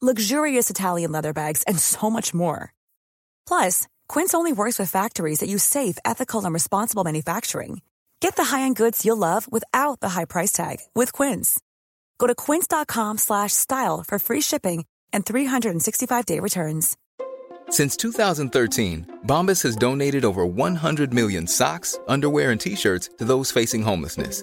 luxurious Italian leather bags, and so much more. Plus, Quince only works with factories that use safe, ethical, and responsible manufacturing. Get the high-end goods you'll love without the high price tag with Quince. Go to quince.com/style for free shipping and 365-day returns. Since 2013, Bombas has donated over 100 million socks, underwear, and t-shirts to those facing homelessness.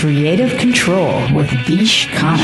Creative Control with Vish Khanna.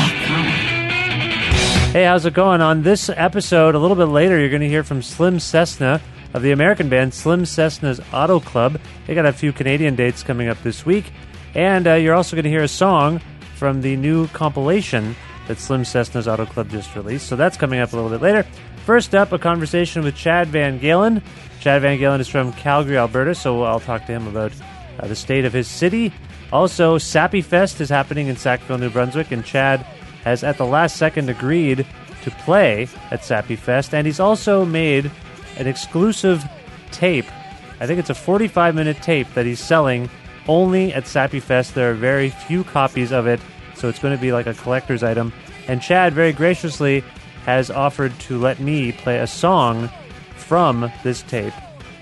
Hey, how's it going? On this episode, a little bit later, you're going to hear from Slim Cessna of the American band Slim Cessna's Auto Club. They got a few Canadian dates coming up this week. And uh, you're also going to hear a song from the new compilation that Slim Cessna's Auto Club just released. So that's coming up a little bit later. First up, a conversation with Chad VanGaalen. Chad VanGaalen is from Calgary, Alberta, so I'll talk to him about uh, the state of his city. Also, Sappy Fest is happening in Sackville, New Brunswick, and Chad has at the last second agreed to play at Sappy Fest, and he's also made an exclusive tape. I think it's a 45 minute tape that he's selling only at Sappy Fest. There are very few copies of it, so it's going to be like a collector's item. And Chad very graciously has offered to let me play a song from this tape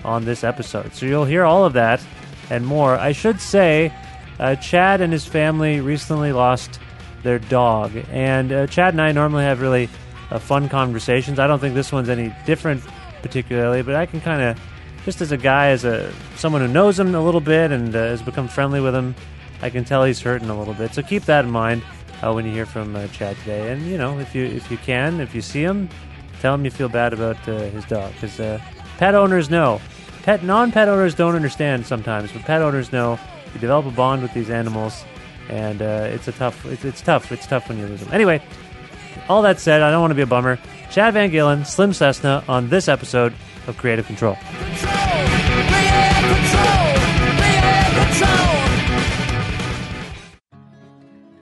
on this episode. So you'll hear all of that and more. I should say, uh, Chad and his family recently lost their dog, and uh, Chad and I normally have really uh, fun conversations. I don't think this one's any different particularly, but I can kind of, just as a guy, as a someone who knows him a little bit and uh, has become friendly with him, I can tell he's hurting a little bit. So keep that in mind uh, when you hear from uh, Chad today. And you know, if you if you can, if you see him, tell him you feel bad about his dog because pet owners know. Pet non-pet owners don't understand sometimes, but pet owners know. You develop a bond with these animals, and uh, it's a tough. It's, it's tough. It's tough when you lose them. Anyway, all that said, I don't want to be a bummer. Chad VanGaalen, Slim Cessna on this episode of Creative Control.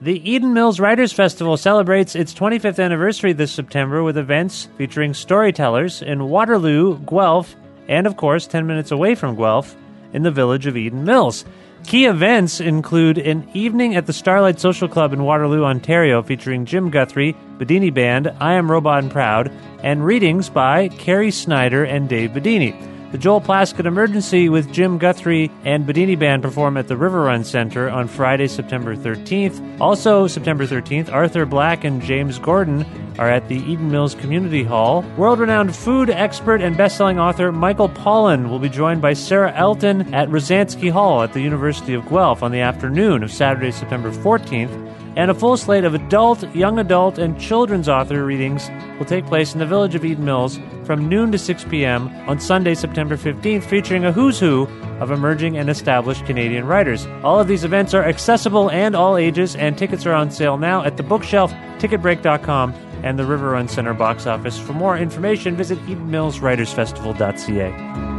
The Eden Mills Writers Festival celebrates its 25th anniversary this September with events featuring storytellers in Waterloo, Guelph, and of course, 10 minutes away from Guelph, in the village of Eden Mills. Key events include an evening at the Starlight Social Club in Waterloo, Ontario, featuring Jim Guthrie, Bidiniband, I Am Robot and Proud, and readings by Carrie Snyder and Dave Bidini. The Joel Plaskett Emergency with Jim Guthrie and Bidiniband perform at the River Run Center on Friday, September 13th. Also, September 13th, Arthur Black and James Gordon are at the Eden Mills Community Hall. World renowned food expert and best-selling author Michael Pollan will be joined by Sarah Elton at Rozanski Hall at the University of Guelph on the afternoon of Saturday, September 14th. And a full slate of adult, young adult, and children's author readings will take place in the village of Eden Mills from noon to 6 p.m. on Sunday, September 15th, featuring a who's who of emerging and established Canadian writers. All of these events are accessible and all ages, and tickets are on sale now at the bookshelf, ticketbreak.com, and the River Run Center box office. For more information, visit EdenMillsWritersFestival.ca.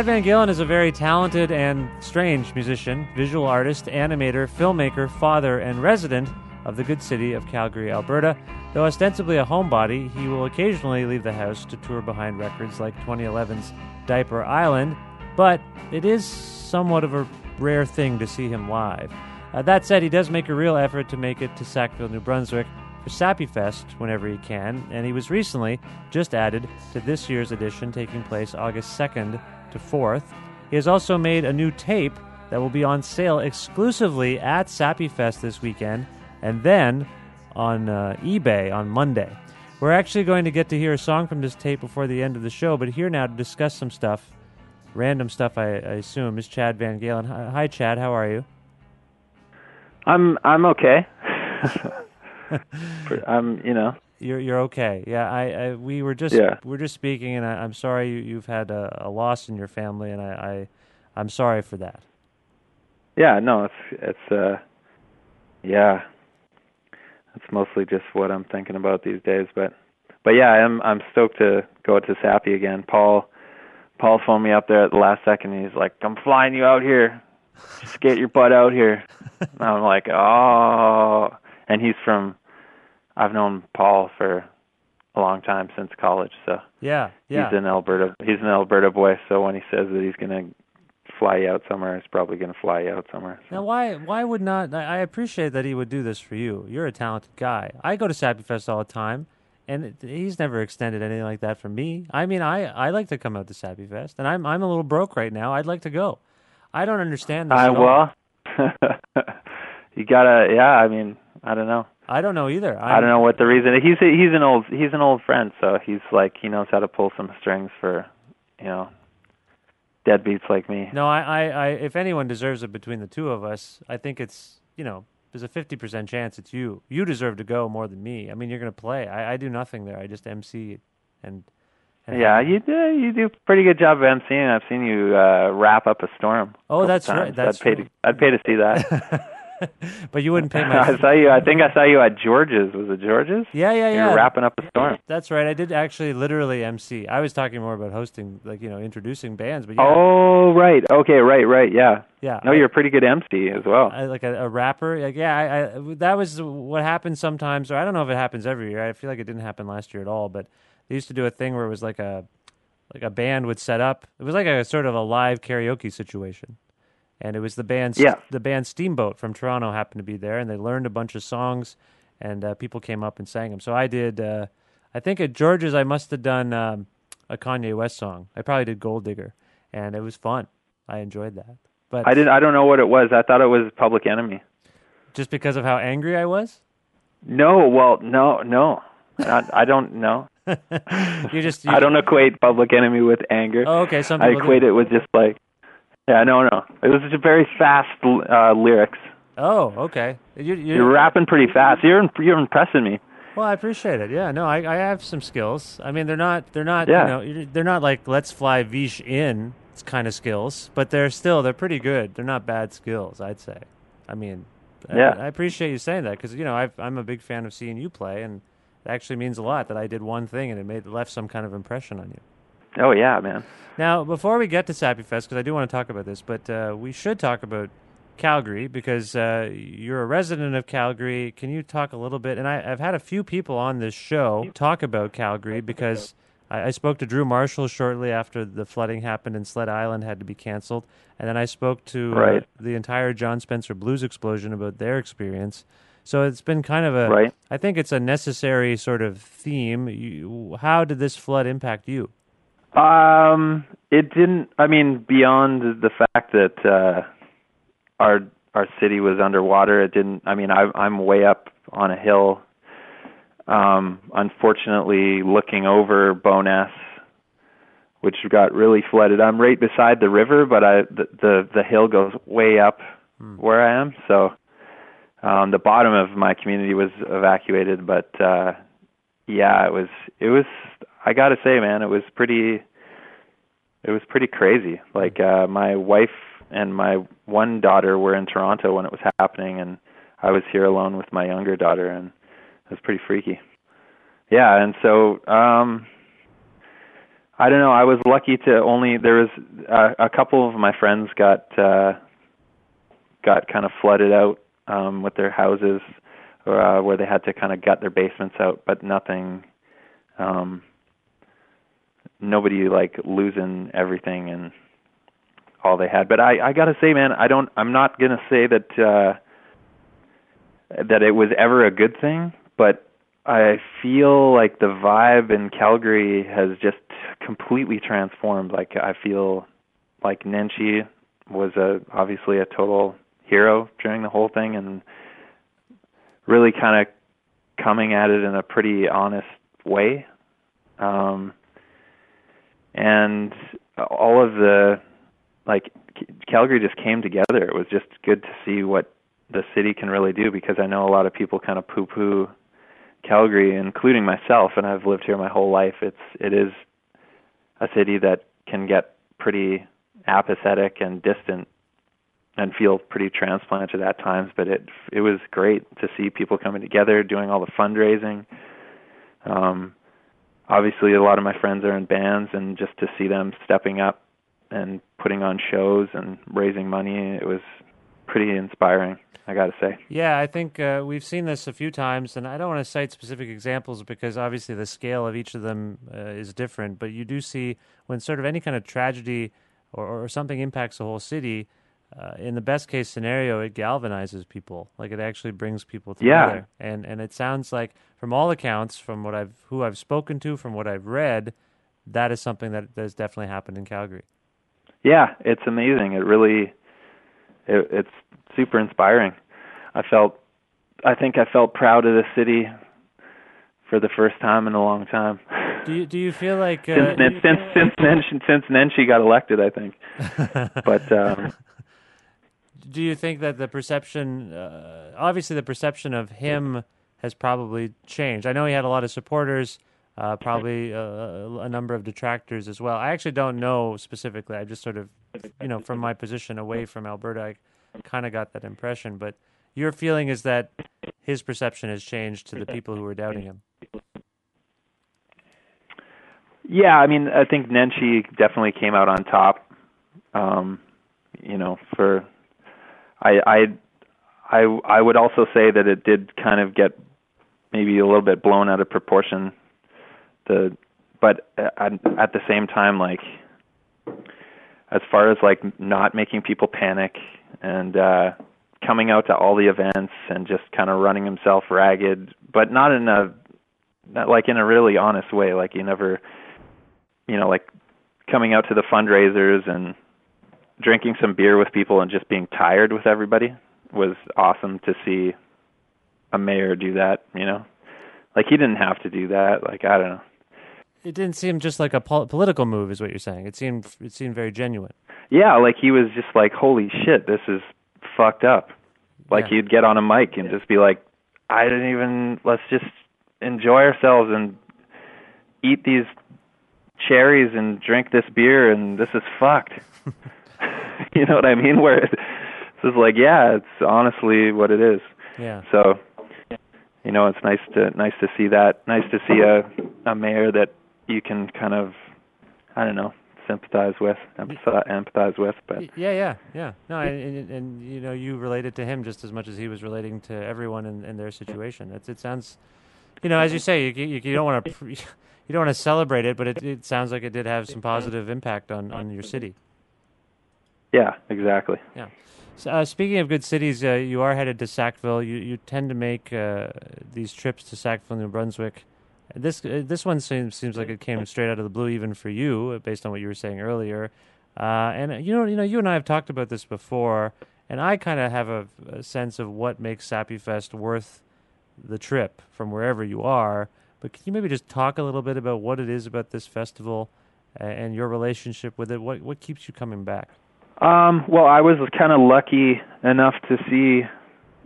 Chad VanGaalen is a very talented and strange musician, visual artist, animator, filmmaker, father, and resident of the good city of Calgary, Alberta. Though ostensibly a homebody, he will occasionally leave the house to tour behind records like 2011's Diaper Island, but it is somewhat of a rare thing to see him live. Uh, that said, he does make a real effort to make it to Sackville, New Brunswick for Sappy Fest whenever he can, and he was recently just added to this year's edition taking place August 2nd to 4th. He has also made a new tape that will be on sale exclusively at Sappy Fest this weekend and then on uh, eBay on Monday. We're actually going to get to hear a song from this tape before the end of the show, but here now to discuss some stuff, random stuff, I, I assume, is Chad VanGaalen. Hi, hi, Chad. How are you? I'm I'm okay. I'm you know You're you're okay. Yeah, I, I we were just Yeah. we're just speaking, and I, I'm sorry you, you've had a, a loss in your family, and I, I I'm sorry for that. yeah no it's it's uh yeah it's mostly just what I'm thinking about these days but but yeah I'm I'm stoked to go to Sappy again. Paul Paul phoned me up there at the last second. and He's like I'm flying you out here. Just get your butt out here. and I'm like oh and he's from I've known Paul for a long time since college so Yeah, yeah. He's an Alberta. He's an Alberta boy. So when he says that he's going to fly you out somewhere, he's probably going to fly you out somewhere. So. Now, why why would not? I I appreciate that he would do this for you. You're a talented guy. I go to Sappy Fest all the time, and he's never extended anything like that for me. I mean, I, I like to come out to Sappy Fest, and I'm I'm a little broke right now. I'd like to go. I don't understand this. I well, you gotta. Yeah, I mean, I don't know. I don't know either. i i don't know what the reason. He's a, he's an old he's an old friend, so he's like he knows how to pull some strings for, you know, deadbeats like me. No, I, I, I, if anyone deserves it between the two of us, I think it's, you know, there's a 50% chance it's you. You deserve to go more than me. I mean, you're going to play. I, I do nothing there. I just MC and, and Yeah, you do you do a pretty good job of emceeing. I've seen you uh, rap up a storm. Oh, that's right, that's I'd pay to I'd pay to see that. but you wouldn't pay much. I saw you. I think I saw you at George's. Was it George's? yeah, yeah, yeah. rapping up a storm. That's right. I did actually literally MC. I was talking more about hosting, like, you know, introducing bands, but yeah. Oh, right. Okay, right, right. Yeah. yeah. No, I- you're a pretty good MC as well. I, like a, a rapper. Like, yeah, I, I, that was what happens sometimes, or I don't know if it happens every year. I feel like it didn't happen last year at all. But they used to do a thing where it was like a like a band would set up. It was like a sort of a live karaoke situation, and it was the band Yeah. the band Steamboat from Toronto happened to be there, and they learned a bunch of songs, and uh, people came up and sang them. So I did. Uh, I think at George's I must have done um, a Kanye West song. I probably did Gold Digger, and it was fun. I enjoyed that. But I didn't. I don't know what it was. I thought it was Public Enemy. just because of how angry I was. No, well, no, no. I, I don't know. You just you, I don't equate Public Enemy with anger. Oh, okay. Some I equate do. it with just like, yeah, no, no. It was just very fast uh, lyrics. Oh, okay. You, you, You're rapping pretty fast. You're you're impressing me. well, I appreciate it. Yeah, no, I, I have some skills. I mean, they're not they're not Yeah. you know they're not like let's fly Vish in kind of skills, but they're still they're pretty good. They're not bad skills, I'd say. I mean, I- Yeah. I, appreciate you saying that because you know I've, I'm a big fan of seeing you play, and it actually means a lot that I did one thing and it made left some kind of impression on you. Oh yeah, man. Now, before we get to Sappy Fest, because I do want to talk about this, but uh, we should talk about Calgary because uh, you're a resident of Calgary. Can you talk a little bit? And I, I've had a few people on this show talk about Calgary because I, I spoke to Drew Marshall shortly after the flooding happened and Sled Island had to be canceled, and then I spoke to uh, the entire Jon Spencer Blues Explosion about their experience. So it's been kind of a. Right. I think it's a necessary sort of theme. You, how did this flood impact you? Um, it didn't. I mean, beyond the fact that uh, our our city was underwater, it didn't. I mean, I, I'm way up on a hill. Um, unfortunately, looking over Bowness, which got really flooded. I'm right beside the river, but I the the, the hill goes way up where I am. So um, the bottom of my community was evacuated, but uh, yeah, it was it was. I got to say, man, it was pretty. It was pretty crazy. Like uh, my wife and my one daughter were in Toronto when it was happening, and I was here alone with my younger daughter, and it was pretty freaky. Yeah, and so um I don't know. I was lucky to only there was uh, a couple of my friends got uh got kind of flooded out um with their houses uh, where they had to kind of gut their basements out, but nothing um nobody like losing everything and all they had. But I I got to say man, I don't I'm not going to say that uh that it was ever a good thing, but I feel like the vibe in Calgary has just completely transformed. Like I feel like Nenshi was a obviously a total hero during the whole thing and really kind of coming at it in a pretty honest way. Um, and all of the like Calgary just came together. It was just good to see what the city can really do because I know a lot of people kind of poo-poo Calgary, including myself, and I've lived here my whole life. It's it is a city that can get pretty apathetic and distant and feel pretty transplanted at times. But it it was great to see people coming together, doing all the fundraising. Um, obviously, a lot of my friends are in bands, and just to see them stepping up and putting on shows and raising money, it was pretty inspiring. I got to say. Yeah, I think uh, we've seen this a few times, and I don't want to cite specific examples because obviously the scale of each of them uh, is different. But you do see when sort of any kind of tragedy or, or something impacts the whole city, uh, in the best case scenario, it galvanizes people. Like it actually brings people together. Yeah. And and it sounds like, from all accounts, from what I've who I've spoken to, from what I've read, that is something that has definitely happened in Calgary. Yeah, it's amazing. It really, it, it's super inspiring. I felt, I think I felt proud of the city for the first time in a long time. Do you do you feel like uh, since since since Nenshi, since Nenshi got elected, I think. but um, do you think that the perception, uh, obviously, the perception of him has probably changed? I know he had a lot of supporters, uh, probably a, uh, a number of detractors as well. I actually don't know specifically. I just sort of, you know, from my position away from Alberta, I kind of got that impression. But your feeling is that his perception has changed to the people who were doubting him. Yeah, I mean, I think Nenshi definitely came out on top. Um, you know, for I I I I would also say that it did kind of get maybe a little bit blown out of proportion. The but at, at the same time, like as far as like not making people panic and uh coming out to all the events and just kind of running himself ragged, but not in a not like in a really honest way. Like he never, you know, like coming out to the fundraisers and drinking some beer with people and just being tired with everybody was awesome to see a mayor do that. You know, like he didn't have to do that. Like I don't know. It didn't seem just like a pol- political move, is what you're saying. It seemed it seemed very genuine. Yeah, like he was just like, "Holy shit, this is fucked up." Like yeah. he'd get on a mic and just be like, "I didn't even. Let's just enjoy ourselves and eat these cherries and drink this beer, and this is fucked." you know what I mean? Where it's just like, yeah, it's honestly what it is. Yeah. So, you know, it's nice to nice to see that. Nice to see a a mayor that you can kind of, I don't know, sympathize with, empathize, empathize with. But yeah, yeah, yeah. No, and, and, and you know, you related to him just as much as he was relating to everyone in, in their situation. It's, it sounds, you know, as you say, you, you, you don't want to. you don't want to celebrate it, but it, it sounds like it did have some positive impact on, on your city. Yeah, exactly. Yeah. So, uh, speaking of good cities, uh, you are headed to Sackville. You you tend to make uh, these trips to Sackville, New Brunswick. This uh, this one seems seems like it came straight out of the blue, even for you, uh, based on what you were saying earlier. Uh, and you know, you know, you and I have talked about this before, and I kind of have a, a, sense of what makes Sappy Fest worth the trip from wherever you are. But can you maybe just talk a little bit about what it is about this festival and your relationship with it? What what keeps you coming back? Um, well, I was kind of lucky enough to see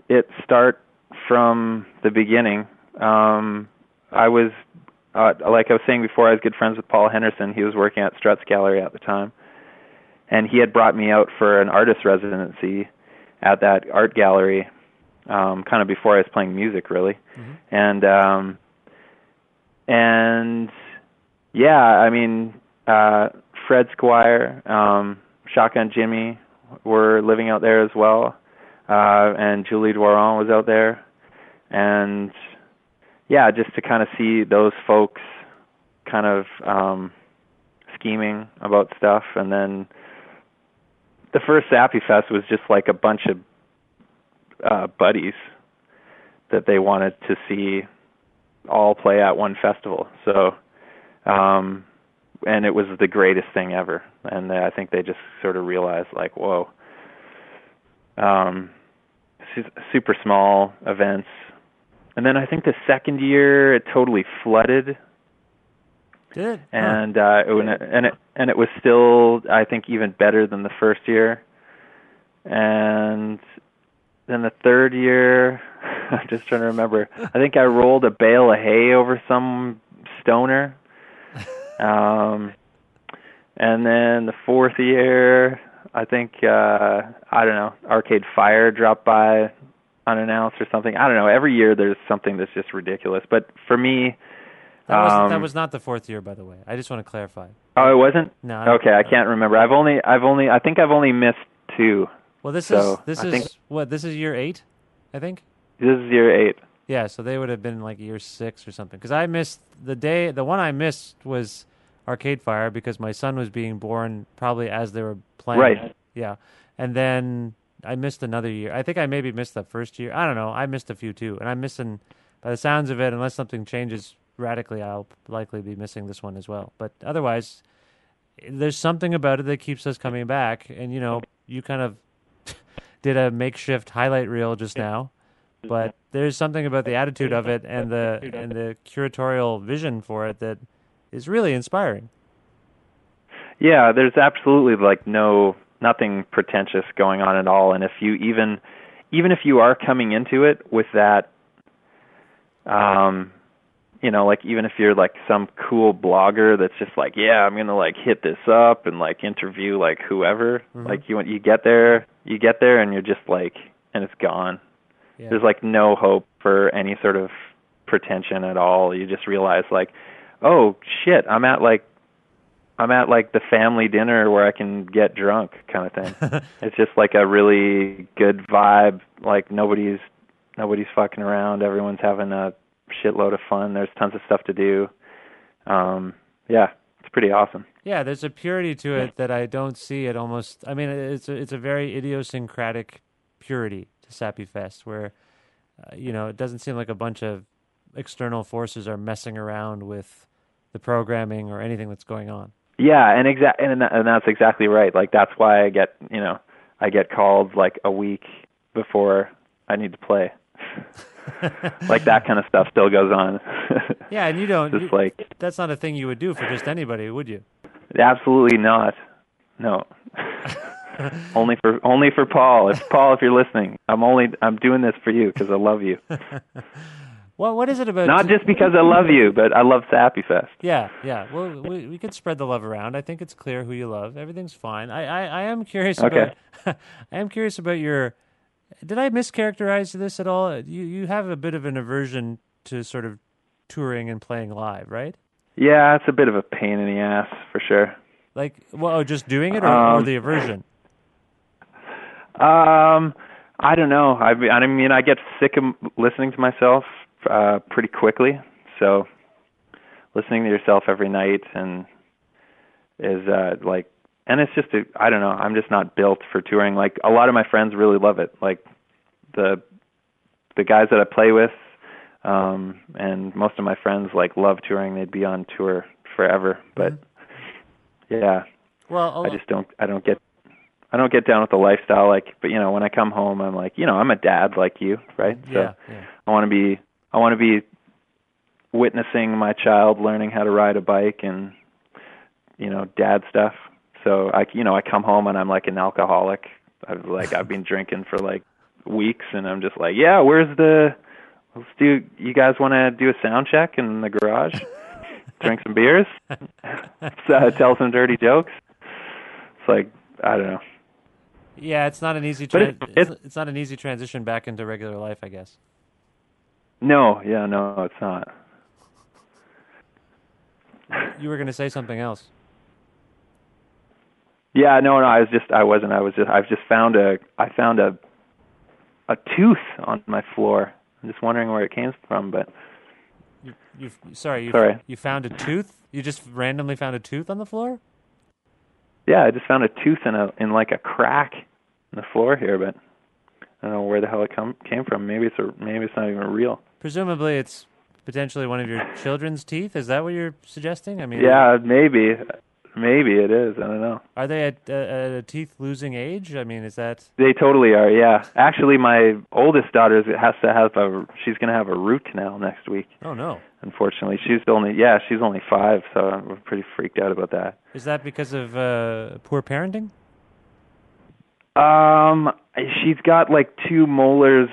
it start from the beginning. Um, I was, uh, like I was saying before, I was good friends with Paul Henderson. He was working at Struts Gallery at the time, and he had brought me out for an artist residency at that art gallery, um, kind of before I was playing music, really. Mm-hmm. And um, and yeah, I mean, uh, Fred Squire. Um, Shotgun Jimmy were living out there as well, uh, and Julie Doiron was out there, and yeah, just to kind of see those folks kind of um, scheming about stuff, and then the first Sappy Fest was just like a bunch of uh, buddies that they wanted to see all play at one festival. So um, and it was the greatest thing ever. And I think they just sort of realized like, whoa. Um, super small events, and then I think the second year it totally flooded, Did it? Huh. and uh, and it and it and it was still I think even better than the first year, and then the third year I'm just trying to remember. I think I rolled a bale of hay over some stoner. Um, and then the fourth year, I think uh I don't know, Arcade Fire dropped by unannounced or something. I don't know. Every year there's something that's just ridiculous. But for me, that, was, that um, was not the fourth year, by the way. I just want to clarify. oh, it wasn't. No. I Okay, I can't remember. I've only I've only I think I've only missed two. Well, this So, is this I is think- what this is year eight, I think. This is year eight. Yeah, so they would have been like year six or something. Because I missed the day. The one I missed was Arcade Fire because my son was being born probably as they were playing. Right. Yeah, and then I missed another year. I think I maybe missed the first year. I don't know. I missed a few too, and I'm missing. By the sounds of it, unless something changes radically, I'll likely be missing this one as well. But otherwise, there's something about it that keeps us coming back. And you know, you kind of did a makeshift highlight reel just now, but there's something about the attitude of it and the and the curatorial vision for it that is really inspiring. Yeah, there's absolutely like no nothing pretentious going on at all. And if you even even if you are coming into it with that um you know, like even if you're like some cool blogger that's just like, yeah, I'm gonna like hit this up and like interview like whoever. Like you you get there, you get there, and you're just like, and it's gone. Yeah. There's like no hope for any sort of pretension at all. You just realize like, oh shit, I'm at like I'm at like the family dinner where I can get drunk kind of thing. it's just like a really good vibe. Like nobody's nobody's fucking around. Everyone's having a shitload of fun. There's tons of stuff to do. Um yeah, it's pretty awesome. Yeah, there's a purity to it that I don't see it almost. I mean, it's a, it's a very idiosyncratic purity to Sappy Fest, where uh, you know it doesn't seem like a bunch of external forces are messing around with the programming or anything that's going on. Yeah, and exact and and that's exactly right. Like that's why I get you know I get called like a week before I need to play. like that kind of stuff still goes on. Yeah, and you don't. Just you- like that's not a thing you would do for just anybody, would you? absolutely not. No. only for only for Paul. If Paul, if you're listening, I'm only I'm doing this for you because I love you. Well, what is it about? Not just because I love you, but I love Sappy Fest. Yeah, yeah. Well, we we could spread the love around. I think it's clear who you love. Everything's fine. I I, I am curious Okay. about. I am curious about your. Did I mischaracterize this at all? You you have a bit of an aversion to sort of touring and playing live, right? Yeah, it's a bit of a pain in the ass for sure. Like, well, oh, just doing it or, or Um, the aversion? Um, I don't know. I mean, I mean, I get sick of listening to myself uh, pretty quickly. So, listening to yourself every night and is uh, like, and it's just a, I don't know. I'm just not built for touring. Like a lot of my friends really love it. Like the the guys that I play with, um, and most of my friends like love touring. They'd be on tour forever. But yeah, Well, a I just don't I don't get I don't get down with the lifestyle like but you know when I come home I'm like you know I'm a dad like you right? So yeah, yeah. I want to be I want to be witnessing my child learning how to ride a bike and you know dad stuff. So I you know I come home and I'm like an alcoholic. I've like I've been drinking for like weeks and I'm just like yeah where's the let's do you guys want to do a sound check in the garage? Drink some beers? So, tell some dirty jokes. It's like I don't know Yeah, it's not an easy. It- it's, it's not an easy transition back into regular life, I guess. no yeah no it's not You were going to say something else. Yeah, no, no, I was just, I wasn't. I was just, I've just found a, I found a, a tooth on my floor. I'm just wondering where it came from, but You, you sorry, you Sorry. you found a tooth. You just randomly found a tooth on the floor. Yeah, I just found a tooth in a, in like a crack in the floor here, but I don't know where the hell it come came from. Maybe it's a, maybe it's not even real. Presumably, it's potentially one of your children's teeth. Is that what you're suggesting? I mean, Yeah, maybe, maybe it is. I don't know. Are they at, uh, at a teeth losing age? I mean, is that They totally are. Yeah, actually, my oldest daughter has to have a. She's going to have a root canal next week. oh no? Unfortunately, she's only yeah, she's only five, so we're pretty freaked out about that. Is that because of uh, poor parenting? Um, she's got like two molars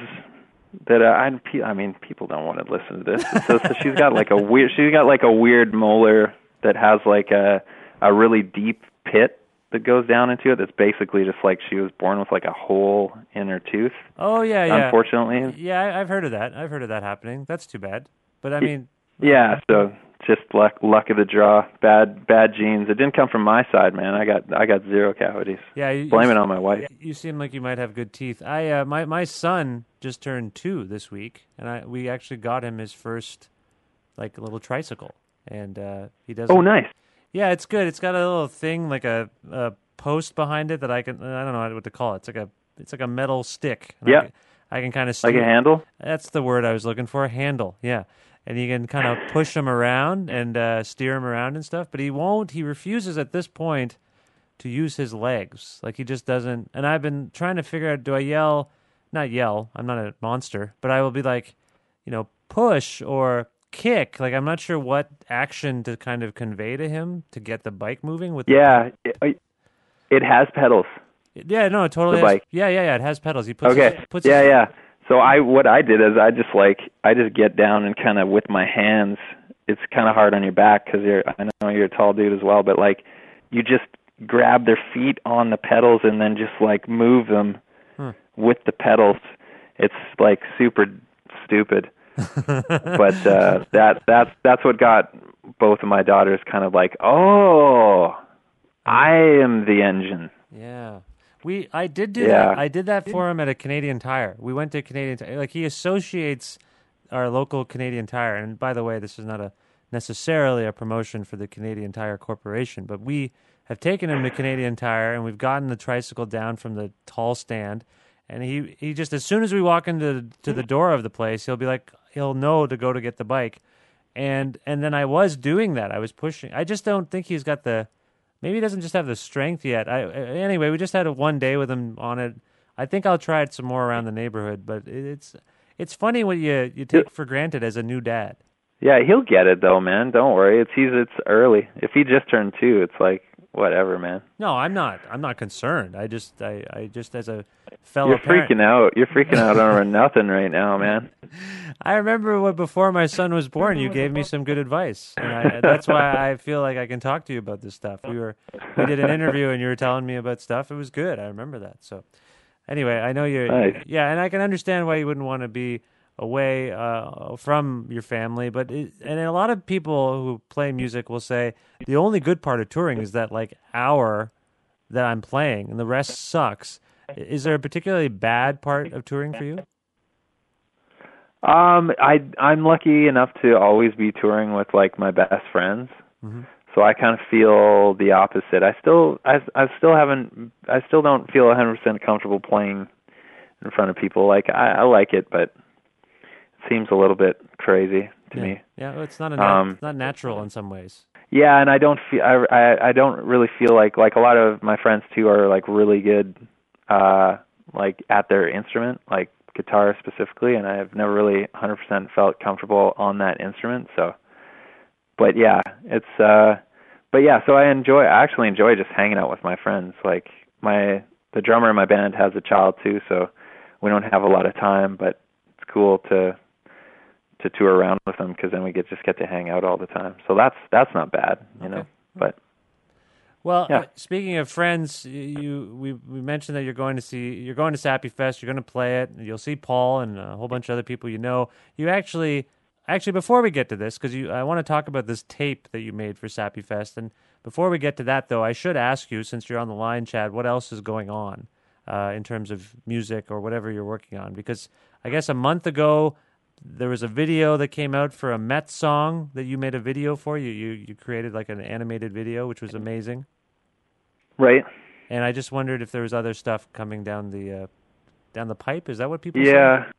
that uh, I, I mean, people don't want to listen to this. So, so she's got like a weird, she's got like a weird molar that has like a a really deep pit that goes down into it. That's basically just like she was born with like a hole in her tooth. Oh yeah, yeah. Unfortunately, Yeah, I- I've heard of that. I've heard of that happening. That's too bad. But I mean, yeah. So just luck luck of the draw. Bad bad genes. It didn't come from my side, man. I got I got zero cavities. yeah, you, Blame you, it on my wife. You seem like you might have good teeth. I uh, my my son just turned two this week, and I we actually got him his first like little tricycle, and uh, he does. Oh, nice. Yeah, it's good. It's got a little thing like a, a post behind it that I can I don't know what to call it. It's like a it's like a metal stick. I Yeah. I, can kind of Like a handle. That's the word I was looking for. Handle. Yeah. And you can kind of push him around and uh, steer him around and stuff, but he won't. He refuses at this point to use his legs. Like he just doesn't. And I've been trying to figure out: do I yell? Not yell. I'm not a monster, but I will be like, you know, push or kick. Like I'm not sure what action to kind of convey to him to get the bike moving. With the- Yeah, it, it has pedals. yeah, no, it totally. The has- bike. Yeah, yeah, yeah. It has pedals. He puts. Okay. His, puts yeah, his, yeah. So I what I did is I just like I just get down and kind of with my hands. It's kind of hard on your back because you're I know you're a tall dude as well, but like you just grab their feet on the pedals and then just like move them Hmm. with the pedals. It's like super stupid. But uh that that's that's what got both of my daughters kind of like, "Oh, I am the engine." Yeah. We I did do Yeah. that. I did that for him at a Canadian Tire. We went to Canadian Tire. Like he associates our local Canadian Tire. And by the way, this is not a necessarily a promotion for the Canadian Tire Corporation, but we have taken him to Canadian Tire and we've gotten the tricycle down from the tall stand. And he, he just as soon as we walk into to the door of the place, he'll be like he'll know to go to get the bike. And and then I was doing that. I was pushing. I just don't think he's got the Maybe he doesn't just have the strength yet. I, anyway, we just had a one day with him on it. I think I'll try it some more around the neighborhood. But it's it's funny what you you take for granted as a new dad. Yeah, he'll get it though, man. Don't worry. It's he's it's early. If he just turned two, it's like whatever, man. No, I'm not. I'm not concerned. I just I, I just as a fellow You're parent, freaking out. You're freaking out over nothing right now, man. I remember what before my son was born, you gave me some good advice, and I, that's why I feel like I can talk to you about this stuff. We were we did an interview, and you were telling me about stuff. It was good. I remember that. So anyway, I know you're Nice. yeah, and I can understand why you wouldn't want to be away uh, from your family. But it, and a lot of people who play music will say the only good part of touring is that like hour that I'm playing, and the rest sucks. Is there a particularly bad part of touring for you? Um, I I'm lucky enough to always be touring with like my best friends. Mhm. So I kind of feel the opposite. I still I I still haven't I still don't feel 100% comfortable playing in front of people. Like I I like it, but seems a little bit crazy to yeah. me. Yeah, well, it's not a Um, it's not natural in some ways. Yeah, and I don't feel I, I I don't really feel like like a lot of my friends too are like really good uh like at their instrument, like guitar specifically, and I've never really 100% felt comfortable on that instrument. So, but yeah, it's uh, but yeah, so I enjoy I actually enjoy just hanging out with my friends. Like my the drummer in my band has a child too, so we don't have a lot of time, but it's cool to to tour around with them because then we get just get to hang out all the time. So that's that's not bad, you know. But Well, Yeah. uh, speaking of friends, you we we mentioned that you're going to see you're going to Sappy Fest. You're going to play it. You'll see Paul and a whole bunch of other people you know. You actually actually before we get to this because you I want to talk about this tape that you made for Sappy Fest. And before we get to that though, I should ask you since you're on the line, Chad, what else is going on uh, in terms of music or whatever you're working on? Because I guess a month ago there was a video that came out for a Met song that you made a video for. You you you created like an animated video, which was amazing. right, And I just wondered if there was other stuff coming down the uh, down the pipe. Is that what people say? yeah,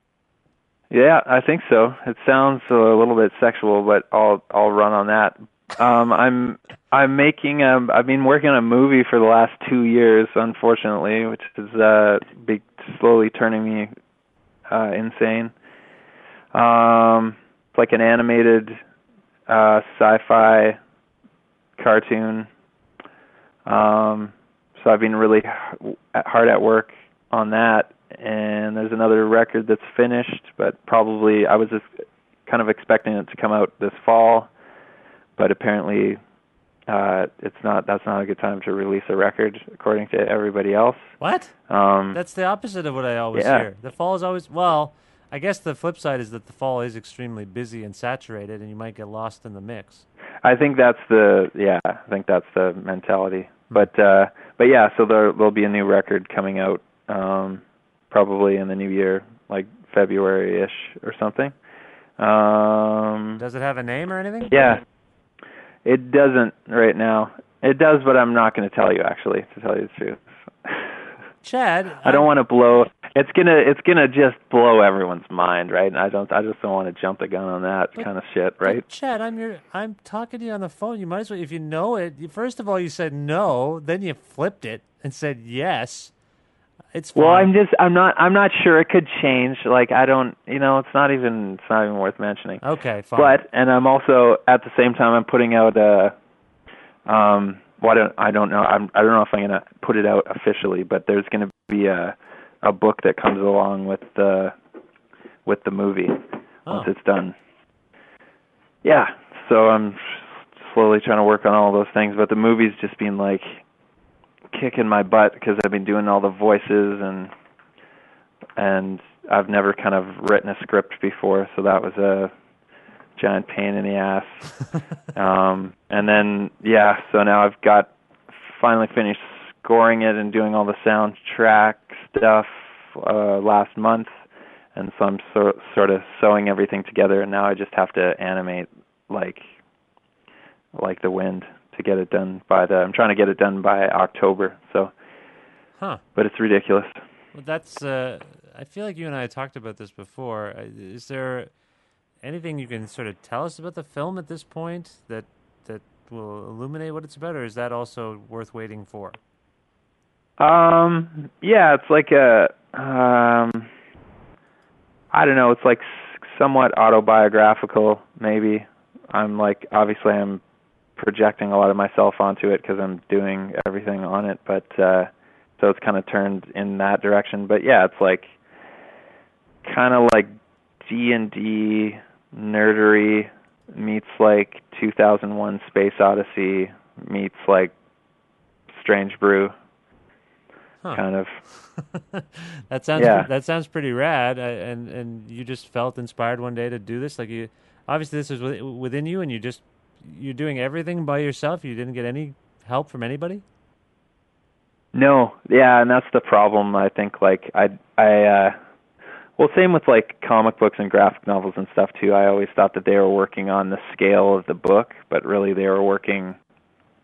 Yeah, I think so. It sounds a little bit sexual, but I'll I'll run on that. Um, I'm I'm making um I've been working on a movie for the last two years, unfortunately, which is uh be slowly turning me uh insane. Um, it's like an animated uh sci-fi cartoon. Um, so I've been really hard at work on that, and there's another record that's finished, but probably I was just kind of expecting it to come out this fall, but apparently uh it's not that's not a good time to release a record according to everybody else. What? Um That's the opposite of what I always Yeah. hear. The fall is always well. I guess the flip side is that the fall is extremely busy and saturated, and you might get lost in the mix. I think that's the yeah, I think that's the mentality. But uh but yeah, so there there'll be a new record coming out um probably in the new year, like February ish or something. Um Does it have a name or anything? Yeah. It doesn't right now. It does, but I'm not going to tell you actually, to tell you the truth. Chad. I don't want to blow it's going to it's to just blow everyone's mind, right? And I don't I just don't want to jump the gun on that kind of shit, But right? Chad, I'm your. I'm talking to you on the phone. You might as well, if you know it. You, first of all, you said no, then you flipped it and said yes. It's fine. Well, I'm just I'm not I'm not sure it could change. Like I don't, you know, it's not even it's not even worth mentioning. okay. Fine. But and I'm also at the same time I'm putting out a um well, I don't I don't know I'm I don't know if I'm gonna put it out officially, but there's gonna be a a book that comes along with the with the movie once Oh. it's done. Yeah, so I'm slowly trying to work on all those things, but the movie's just been like kicking my butt because I've been doing all the voices and and I've never kind of written a script before, so that was a giant pain in the ass. um and then yeah, so now I've got finally finished scoring it and doing all the soundtrack stuff uh last month and so I'm so, sort of sewing everything together and now I just have to animate like like the wind to get it done by the I'm trying to get it done by October. So Huh. but it's ridiculous. Well, that's. Uh, I feel like you and I talked about this before. Is there anything you can sort of tell us about the film at this point that that will illuminate what it's about, or is that also worth waiting for? Um, yeah, it's like a, um, I don't know, it's like somewhat autobiographical, maybe. I'm like, obviously, I'm projecting a lot of myself onto it because I'm doing everything on it, but uh, so it's kind of turned in that direction. But yeah, it's like kind of like D and D nerdery meets like 2001: Space Odyssey meets like Strange Brew Huh. kind of. that sounds Yeah. that sounds pretty rad. Uh, and and you just felt inspired one day to do this. Like you, obviously, this is within you, and you just you're doing everything by yourself. You didn't get any help from anybody. No, yeah, and that's the problem. I think like I I uh well same with like comic books and graphic novels and stuff too. I always thought that they were working on the scale of the book, but really they were working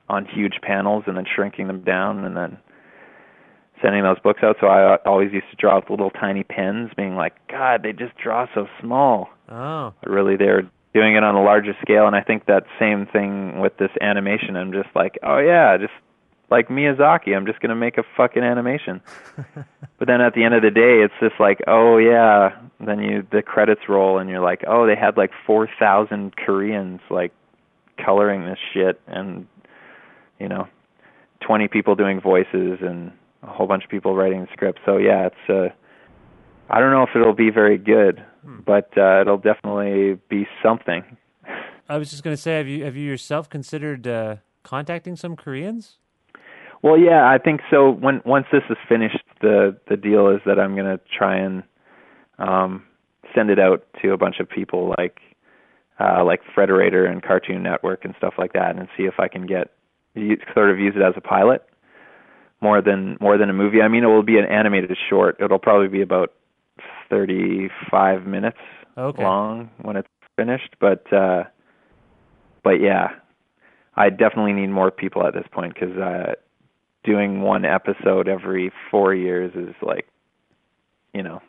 on huge panels and then shrinking them down and then sending those books out. So I always used to draw with little tiny pens being like, god, they just draw so small. Oh, But really they're doing it on a larger scale and I think that same thing with this animation. I'm just like, oh yeah, just like Miyazaki, I'm just going to make a fucking animation. but then at the end of the day, it's just like, oh yeah, then you the credits roll and you're like, oh, they had like 4,000 Koreans like coloring this shit and you know, 20 people doing voices and a whole bunch of people writing the script. So yeah, it's uh I don't know if it'll be very good, but uh it'll definitely be something. I was just going to say, have you have you yourself considered uh, contacting some Koreans? Well, yeah, I think so. When once this is finished, the the deal is that I'm gonna try and um, send it out to a bunch of people like uh, like Frederator and Cartoon Network and stuff like that, and see if I can get sort of use it as a pilot more than more than a movie. I mean, it will be an animated short. It'll probably be about 35 minutes Okay. long when it's finished, but uh, but yeah, I definitely need more people at this point because uh, doing one episode every four years is like, you know,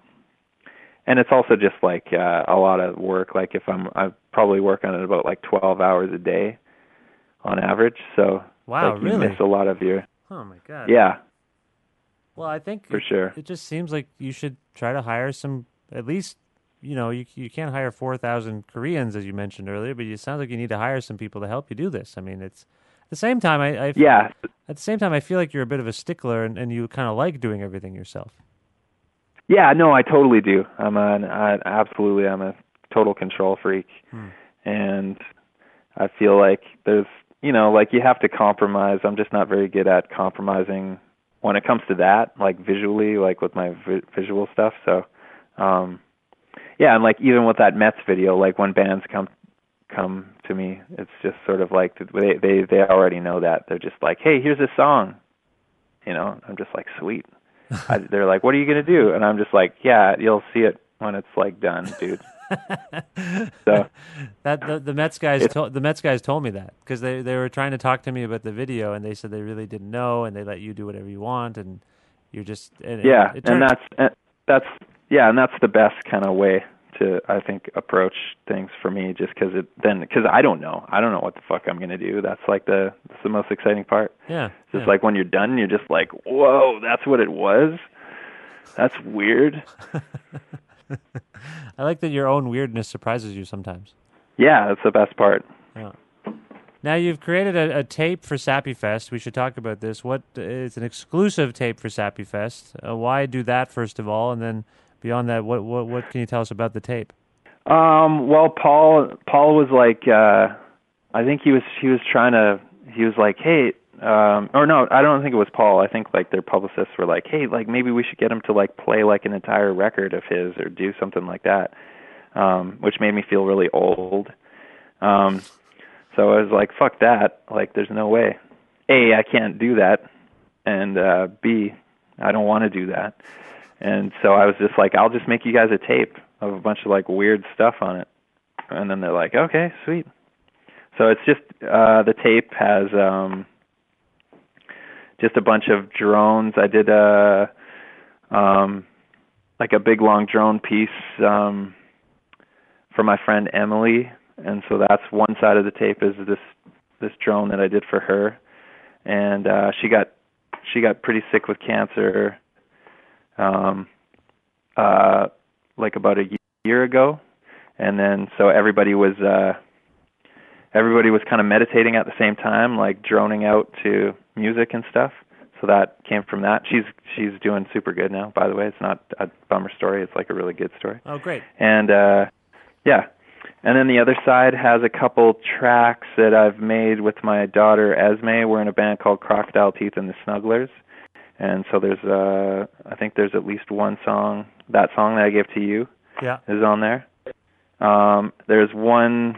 and it's also just like uh, a lot of work. Like if I'm, I probably work on it about like 12 hours a day on average. So Wow, like, you really? miss a lot of your Oh my god. yeah. Well, I think For it, sure. It just seems like you should try to hire some at least. You know, you you can't hire four thousand Koreans as you mentioned earlier, but it sounds like you need to hire some people to help you do this. I mean, it's at the same time. I, I Yeah, At the same time, I feel like you're a bit of a stickler, and, and you kind of like doing everything yourself. Yeah, no, I totally do. I'm an I, absolutely I'm a total control freak. Hmm. And I feel like there's, you know, like you have to compromise. I'm just not very good at compromising when it comes to that, like visually, like with my vi- visual stuff. So, um yeah, and like even with that Mets video, like when bands come come to me, it's just sort of like they they they already know that. They're just like, "Hey, here's a song." You know, I'm just like, "Sweet." I, they're like, "What are you gonna do?" And I'm just like, "Yeah, you'll see it when it's like done, dude." so That the, the Mets guys It's- to, the Mets guys told me that because they they were trying to talk to me about the video, and they said they really didn't know, and they let you do whatever you want, and you're just and, yeah, it and turned- that's and that's yeah, and that's the best kind of way to I think approach things for me, just because it then because I don't know, I don't know what the fuck I'm gonna do. That's like the that's the most exciting part. yeah, It's just yeah. like when you're done, you're just like, whoa, that's what it was. That's weird. I like that your own weirdness surprises you sometimes. Yeah, that's the best part. Now you've created a, a tape for Sappy Fest. We should talk about this. What it's an exclusive tape for Sappy Fest. Uh, why do that first of all, and then beyond that, what what what can you tell us about the tape? Um, well, Paul, Paul was like, uh, I think he was, he was trying to, he was like, hey, um, or no, I don't think it was Paul. I think like their publicists were like, hey, like maybe we should get him to like play like an entire record of his or do something like that, um, which made me feel really old. Um, so I was like, fuck that. Like, there's no way. A, I can't do that, and uh, B, I don't want to do that. And so I was just like, I'll just make you guys a tape of a bunch of like weird stuff on it. And then they're like, okay, sweet. So it's just uh the tape has um just a bunch of drones. I did a um like a big long drone piece um for my friend Emily. And so that's one side of the tape is this this drone that I did for her. And uh she got she got pretty sick with cancer um uh like about a year ago. And then so everybody was uh everybody was kind of meditating at the same time like droning out to music and stuff so that came from that she's she's doing super good now by the way it's not a bummer story it's like a really good story Oh, great. and uh yeah and then the other side has a couple tracks that I've made with my daughter Esme. We're in a band called Crocodile Teeth and the Snugglers. And so there's uh I think there's at least one song that song that I gave to you Yeah. is on there. Um there's one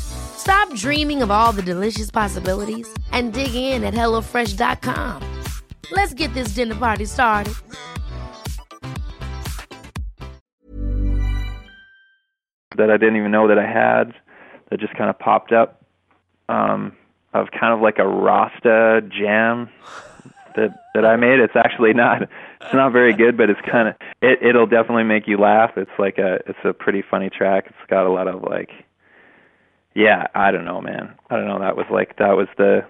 Stop dreaming of all the delicious possibilities and dig in at HelloFresh.com. Let's get this dinner party started. that I didn't even know that I had that just kind of popped up um of kind of like a Rasta jam that that I made. It's actually not it's not very good, but it's kind of it it'll definitely make you laugh. It's like a it's a pretty funny track. It's got a lot of like yeah, I don't know, man. I don't know. That was like that was the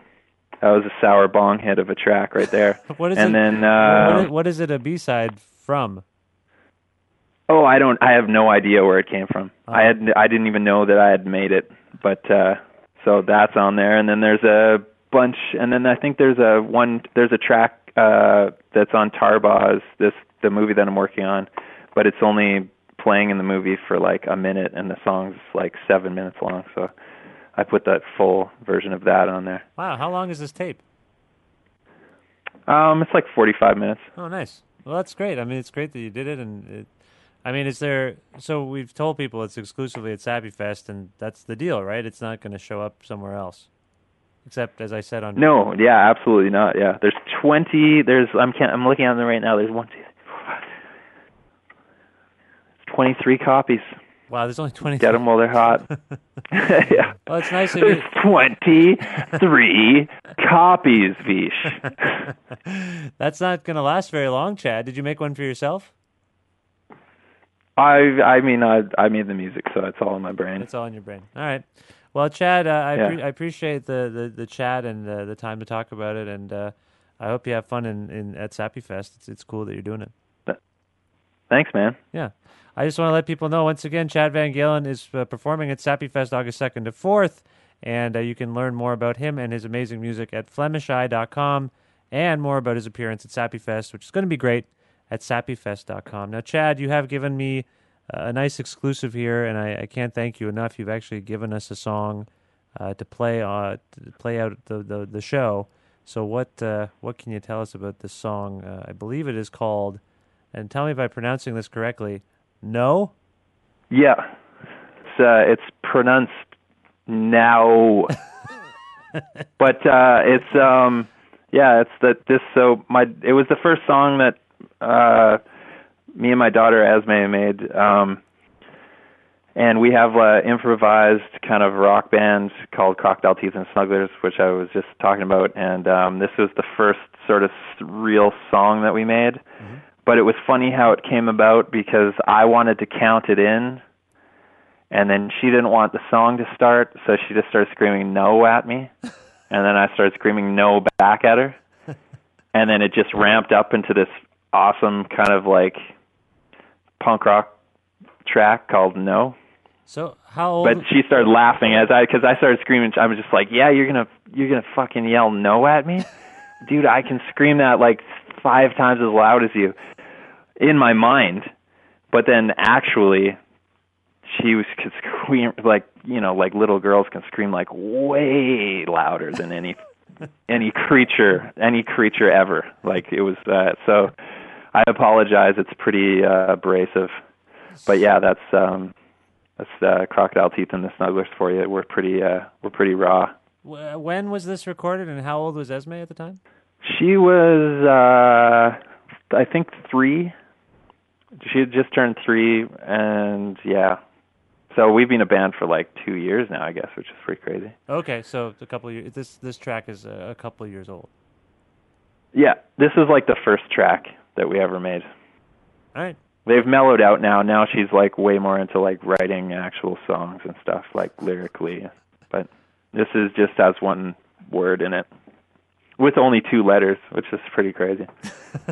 that was a sour bong hit of a track right there. What is it? and it? then uh is, what is it a B side from? Oh, I don't. I have no idea where it came from. I had. I didn't even know that I had made it. But uh So that's on there, and then there's a bunch, and then I think there's a one there's a track uh, that's on Tarboz, this the movie that I'm working on, but it's only playing in the movie for like a minute, and the song's like seven minutes long. So I put that full version of that on there. Wow, how long is this tape? Um, it's like 45 minutes. Oh, nice. Well, that's great. I mean, it's great that you did it, and it, I mean, is there? So we've told people it's exclusively at Sappy Fest, and that's the deal, right? It's not going to show up somewhere else, except as I said on. No, yeah, absolutely not. Yeah, there's 20. There's I'm can't, I'm looking at them right now. There's one, two, 23 copies. Wow, there's only 20. Get them while they're hot. yeah. Well, it's nice of There's 23 copies, Vish. That's not going to last very long, Chad. Did you make one for yourself? I I mean I I made the music, so it's all in my brain. It's all in your brain. All right. Well, Chad, uh, I, Yeah. appre- I appreciate the, the, the chat and uh, the time to talk about it, and uh, I hope you have fun in, in at Sappy Fest. It's it's cool that you're doing it. Thanks, man. Yeah. I just want to let people know once again, Chad VanGaalen is uh, performing at Sappy Fest August 2nd to 4th, and uh, you can learn more about him and his amazing music at FlemishEye.com and more about his appearance at Sappy Fest, which is going to be great at SappyFest.com. Now, Chad, you have given me a nice exclusive here, and I, I can't thank you enough. You've actually given us a song uh, to play uh, to play out the, the, the show. So, what uh, what can you tell us about this song? Uh, I believe it is called, and tell me if I'm pronouncing this correctly. No, Yeah. It's uh it's pronounced now. but uh it's um yeah, it's that this so my it was the first song that uh me and my daughter Esme made um and we have a improvised kind of rock band called Crocodile Teeth and Snugglers, which I was just talking about, and um, this was the first sort of s- real song that we made. But it was funny how it came about because I wanted to count it in, and then she didn't want the song to start, so she just started screaming no at me, and then I started screaming no back at her, and then it just ramped up into this awesome kind of like punk rock track called No. So how old? But she started laughing as I because I started screaming. I was just like, "Yeah, you're gonna you're gonna fucking yell no at me, dude. I can scream that like five times as loud as you in my mind." But then actually, she was could scream like you know like little girls can scream like way louder than any any creature any creature ever. Like it was uh, so. I apologize. It's pretty uh, abrasive, but yeah, that's um, that's uh, crocodile teeth and the snugglers for you. We're pretty uh, we're pretty raw. When was this recorded, and how old was Esme at the time? She was uh, I think three. She had just turned three, and yeah. So we've been a band for like two years now, I guess, which is pretty crazy. Okay, so a couple of years. This this track is a, a couple of years old. Yeah, this is like the first track that we ever made. All right. They've mellowed out now. Now she's like way more into like writing actual songs and stuff, like lyrically. But this is just has one word in it, with only two letters, which is pretty crazy.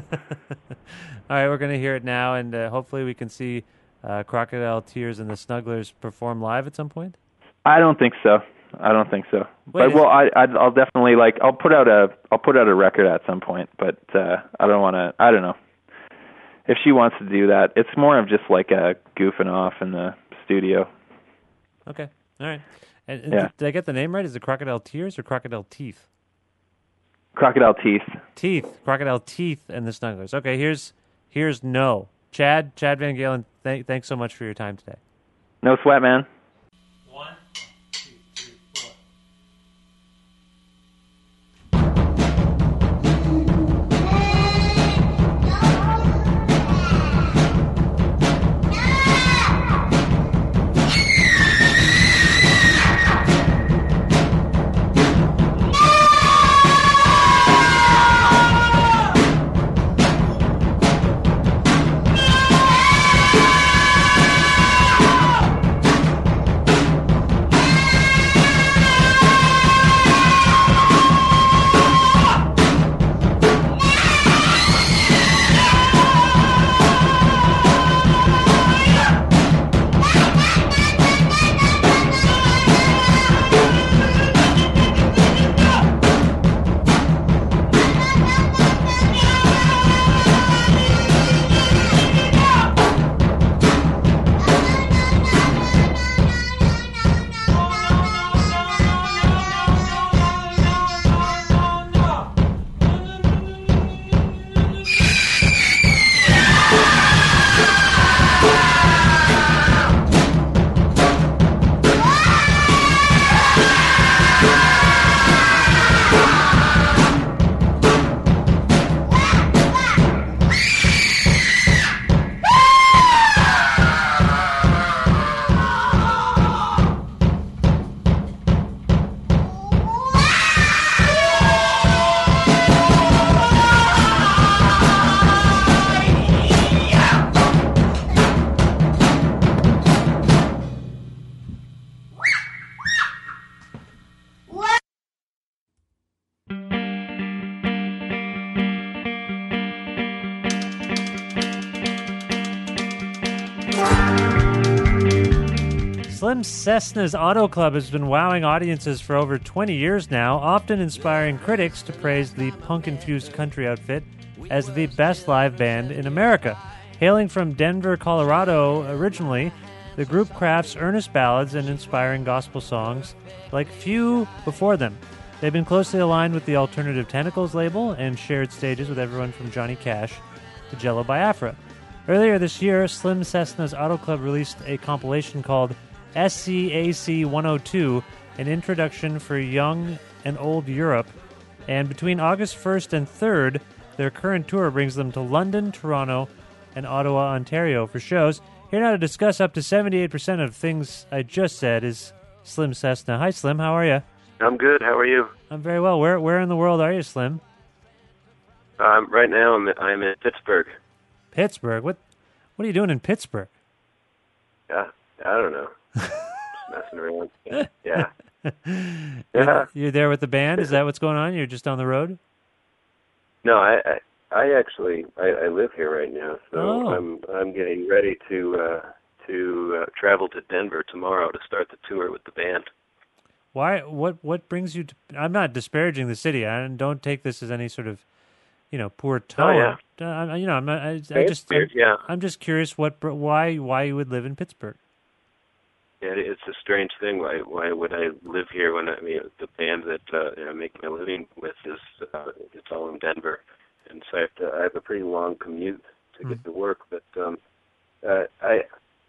All right, we're going to hear it now, and uh, hopefully we can see uh, Crocodile Tears and the Snugglers perform live at some point. I don't think so. I don't think so. Wait, but well, I I'd, I'll definitely like I'll put out a I'll put out a record at some point. But uh I don't want to. I don't know. If she wants to do that, it's more of just like a goofing off in the studio. Okay. All right. And, and Yeah. did I get the name right? Is it Crocodile Tears or Crocodile Teeth? Crocodile teeth. Teeth. Crocodile Teeth and the Snugglers. Okay, here's here's no. Chad, Chad VanGaalen, thank, thanks so much for your time today. No sweat, man. Slim Cessna's Auto Club has been wowing audiences for over 20 years now, often inspiring critics to praise the punk infused country outfit as the best live band in America. Hailing from Denver, Colorado originally, the group crafts earnest ballads and inspiring gospel songs like few before them. They've been closely aligned with the Alternative Tentacles label and shared stages with everyone from Johnny Cash to Jello Biafra. Earlier this year, Slim Cessna's Auto Club released a compilation called SCAC 102, an introduction for young and old Europe. And between August 1st and 3rd, their current tour brings them to London, Toronto, and Ottawa, Ontario for shows. Here now to discuss up to 78% of things I just said is Slim Cessna. Hi, Slim. How are you? I'm good. How are you? I'm very well. Where Where in the world are you, Slim? Um, right now, I'm I'm in Pittsburgh. Pittsburgh. What What are you doing in Pittsburgh? Yeah, I don't know. Messing around. Yeah. You're, Yeah. you're there with the band. Is that what's going on? You're just on the road. No, I I, I actually I, I live here right now, so Oh. I'm I'm getting ready to uh, to uh, travel to Denver tomorrow to start the tour with the band. Why? What? What brings you to? I'm not disparaging the city. I don't take this as any sort of, you know, poor tone. Oh, yeah. Uh, I- you know, I'm not, I, I just, I'm, yeah. I'm just curious what, why, why you would live in Pittsburgh. Yeah, it- it's a strange thing. Why why would I live here when I mean the band that uh, I make my living with is uh, it's all in Denver, and so I have to I have a pretty long commute to get to work. But um, uh, I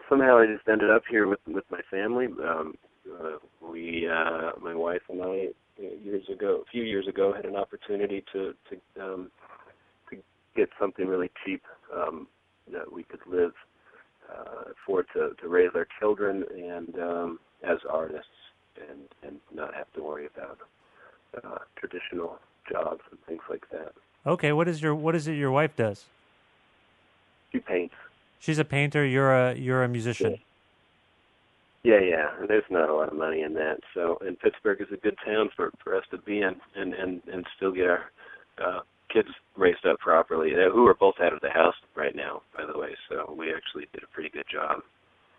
somehow I just ended up here with with my family. Um, uh, we uh, my wife and I uh, years ago, a few years ago, had an opportunity to to um, to get something really cheap um, that we could live uh, afford to, to raise their children and um, as artists and and not have to worry about uh, traditional jobs and things like that. Okay, what is your, what is it your wife does? She paints. She's a painter. You're a, you're a musician. Yeah, yeah. And there's not a lot of money in that. So, and Pittsburgh is a good town for for us to be in, and and and still get our uh, kids raised up properly. Who are both out of the house right now, by the way. So we actually did a pretty good job.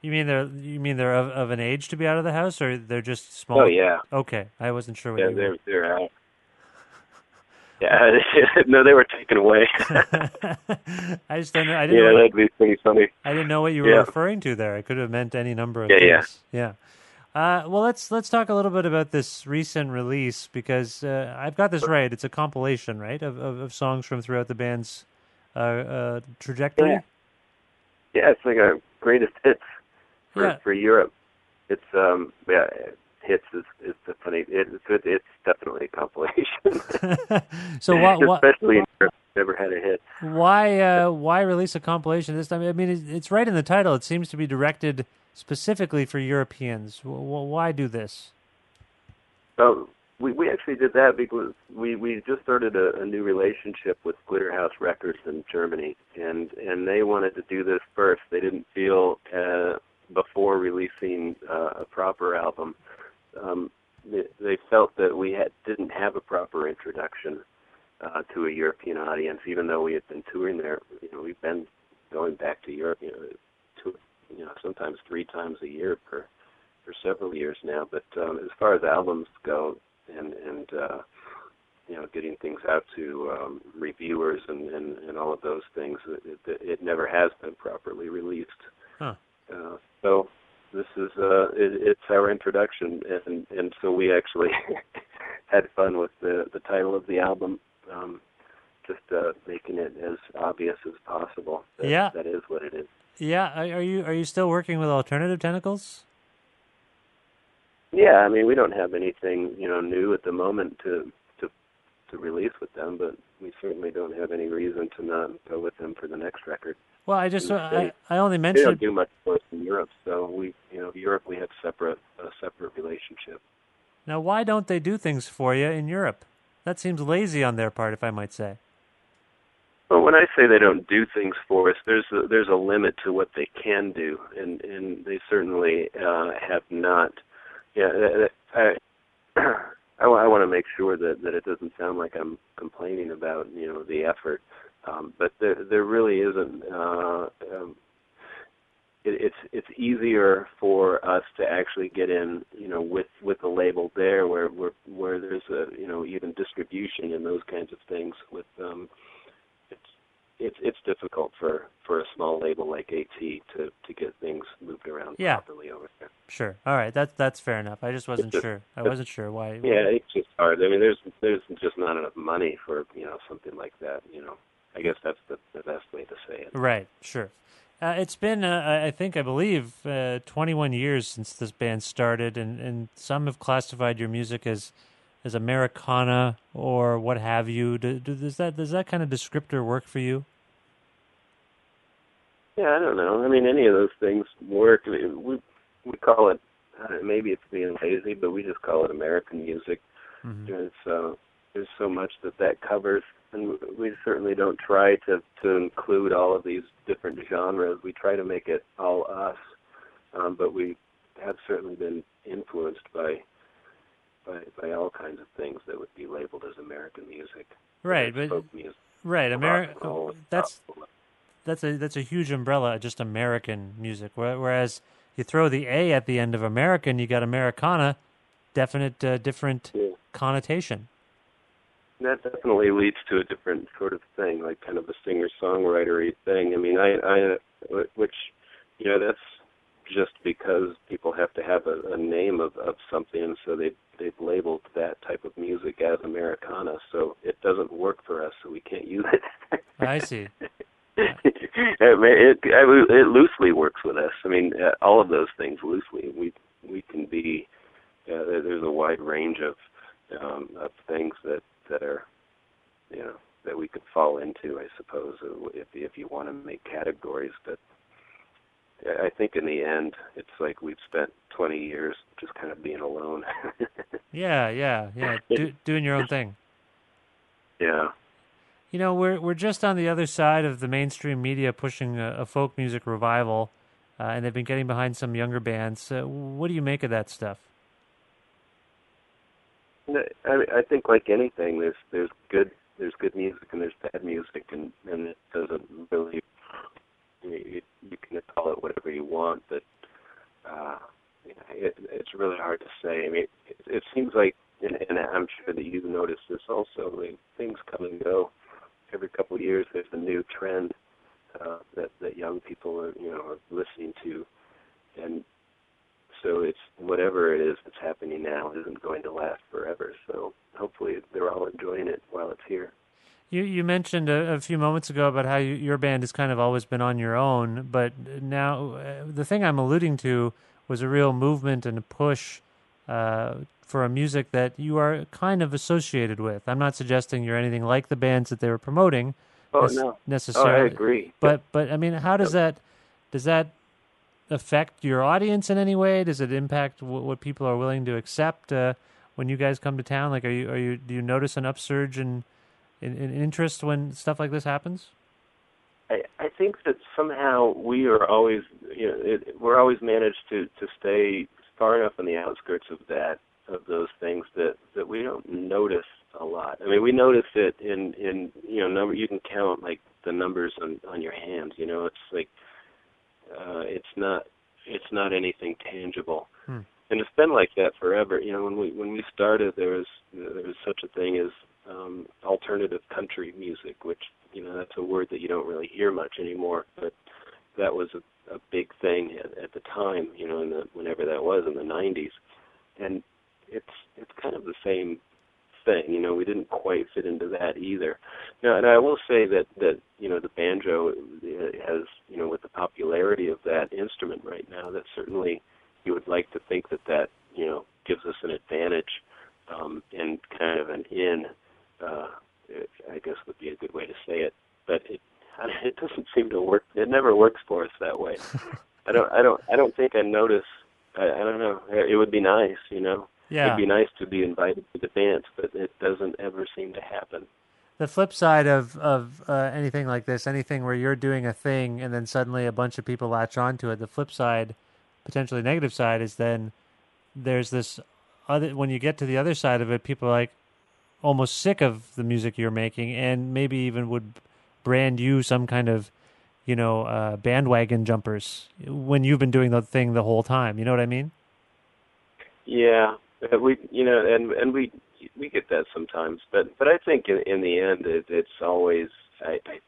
You mean they're, you mean they're of, of an age to be out of the house, or they're just small? Oh yeah, Okay, I wasn't sure what yeah. They're were. they're out. Yeah, no, they were taken away. I just don't know. I didn't yeah, know. that'd be pretty funny. I didn't know what you were Yeah. referring to there. It could have meant any number of Yeah, yeah. things. Yeah. Uh, well, let's let's talk a little bit about this recent release because uh, I've got this right. It's a compilation, right, of, of, of songs from throughout the band's uh, uh, trajectory. Yeah. Yeah, it's like a greatest hits for Yeah. for Europe. It's um yeah, hits is is the funny. It, it's it's definitely a compilation. so why why, especially in Europe, never had a hit. why uh, why release a compilation this time? I mean, it's right in the title. It seems to be directed specifically for Europeans. Why do this? So we we actually did that because we we just started a, a new relationship with Glitterhouse Records in Germany, and and they wanted to do this first. They didn't feel uh, before releasing uh, a proper album, um, they, they felt that we had didn't have a proper introduction uh, to a European audience, even though we had been touring there. You know, we've been going back to Europe, you know, to you know sometimes three times a year for for several years now. But um, as far as albums go, and and uh, you know, getting things out to um, reviewers and, and and all of those things, it, it, it never has been properly released. Huh. Uh, so this is uh, it, it's our introduction, and and so we actually had fun with the the title of the album. Um, just uh, making it as obvious as possible. That, Yeah. that is what it is. Yeah, are you are you still working with Alternative Tentacles? Yeah, I mean, we don't have anything you know new at the moment to to to release with them, but we certainly don't have any reason to not go with them for the next record. Well, I just I. I only They mentioned don't do much for us in Europe, so we you know Europe we have separate a separate relationship. Now, why don't they do things for you in Europe? That seems lazy on their part, if I might say. Well, when I say they don't do things for us, there's a, there's a limit to what they can do, and and they certainly uh, have not. Yeah, that- that- I I, I want to make sure that that it doesn't sound like I'm complaining about you know the effort, um, but there there really isn't. Uh, um, it, it's it's easier for us to actually get in, you know, with with the label there, where where where there's a you know even distribution and those kinds of things. With um, it's it's it's difficult for for a small label like AT to to get things moved around Yeah. properly over there. Sure. All right. That's that's fair enough. I just wasn't just- sure. I wasn't sure why. Yeah, it's just hard. I mean, there's there's just not enough money for you know something like that. You know, I guess that's the the best way to say it. Right. Sure. Uh, it's been, uh, I- think, I believe, uh, 21 years since this band started, and, and some have classified your music as as Americana or what have you. Do, do, does that does that kind of descriptor work for you? Yeah, I don't know. I mean, any of those things work. We we call it uh, maybe it's being lazy, but we just call it American music. There's uh, there's so much that that covers, and we certainly don't try to to include all of these different genres. We try to make it all us, um, but we have certainly been influenced by by by all kinds of things that would be labeled as American music. Right, but folk music, right, rock America. and roll, That's that's a that's a huge umbrella, just American music. Whereas you throw the A at the end of American, you got Americana, definite uh, different Yeah. connotation. That definitely leads to a different sort of thing, like kind of a singer-songwritery thing. I mean, I, I, which, you know, that's just because people have to have a, a name of, of something, so they they've labeled that type of music as Americana. So it doesn't work for us, so we can't use it. I see. it, it, it loosely works with us. I mean, uh, all of those things loosely. We we can be. Uh, there's a wide range of um, of things that that are, you know, that we could fall into. I suppose uh, if if you want to make categories, but I I think in the end, it's like we've spent 20 years just kind of being alone. Yeah, yeah, yeah. Do, doing your own thing. yeah. You know, we're we're just on the other side of the mainstream media pushing a, a folk music revival, uh, and they've been getting behind some younger bands. Uh, what do you make of that stuff? I, I think like anything, there's there's good there's good music and there's bad music, and and it doesn't really you, you can call it whatever you want, but uh, you know, it, it's really hard to say. I mean, it, it seems like, and, and I'm sure that you've noticed this also. Like things come and go. Every couple of years, there's a new trend uh, that that young people are you know are listening to, and so it's whatever it is that's happening now isn't going to last forever. So hopefully they're all enjoying it while it's here. You you mentioned a, a few moments ago about how you, your band has kind of always been on your own, but now uh, the thing I'm alluding to was a real movement and a push uh, for a music that you are kind of associated with. I'm not suggesting you're anything like the bands that they were promoting. Oh nec- no, oh necessarily. I agree. But but I mean, how does that does that affect your audience in any way? Does it impact w- what people are willing to accept uh, when you guys come to town? Like, are you are you do you notice an upsurge in, in in interest when stuff like this happens? I, I think that somehow we are always, you know, it, we're always managed to to stay far enough on the outskirts of that of those things that that we don't notice a lot. I mean, we notice it in in you know number. You can count like the numbers on on your hands. You know, it's like uh, it's not it's not anything tangible. Hmm. And it's been like that forever. You know, when we when we started, there was there was such a thing as um, alternative country music, which you know that's a word that you don't really hear much anymore. But that was a, a big thing at, at the time. You know, in the whenever that was in the '90s, and it's it's kind of the same thing. You know, we didn't quite fit into that either. Now, and I will say that that you know the banjo uh, has you know with the popularity of that instrument right now, that certainly you would like to think that that you know gives us an advantage um, and kind of an in. Uh, I guess would be a good way to say it, but it it doesn't seem to work. It never works for us that way. I don't. I don't. I don't think I notice. I, I don't know. It would be nice, you know. Yeah. It'd be nice to be invited to the dance, but it doesn't ever seem to happen. The flip side of of uh, anything like this, anything where you're doing a thing and then suddenly a bunch of people latch onto it. The flip side, potentially negative side, is then there's this other. When you get to the other side of it, people are like almost sick of the music you're making, and maybe even would brand you some kind of you know, uh, bandwagon jumpers when you've been doing the thing the whole time. You know what I mean? Yeah, we you know, and and we we get that sometimes, but but I think in, in the end, it, it's always I, I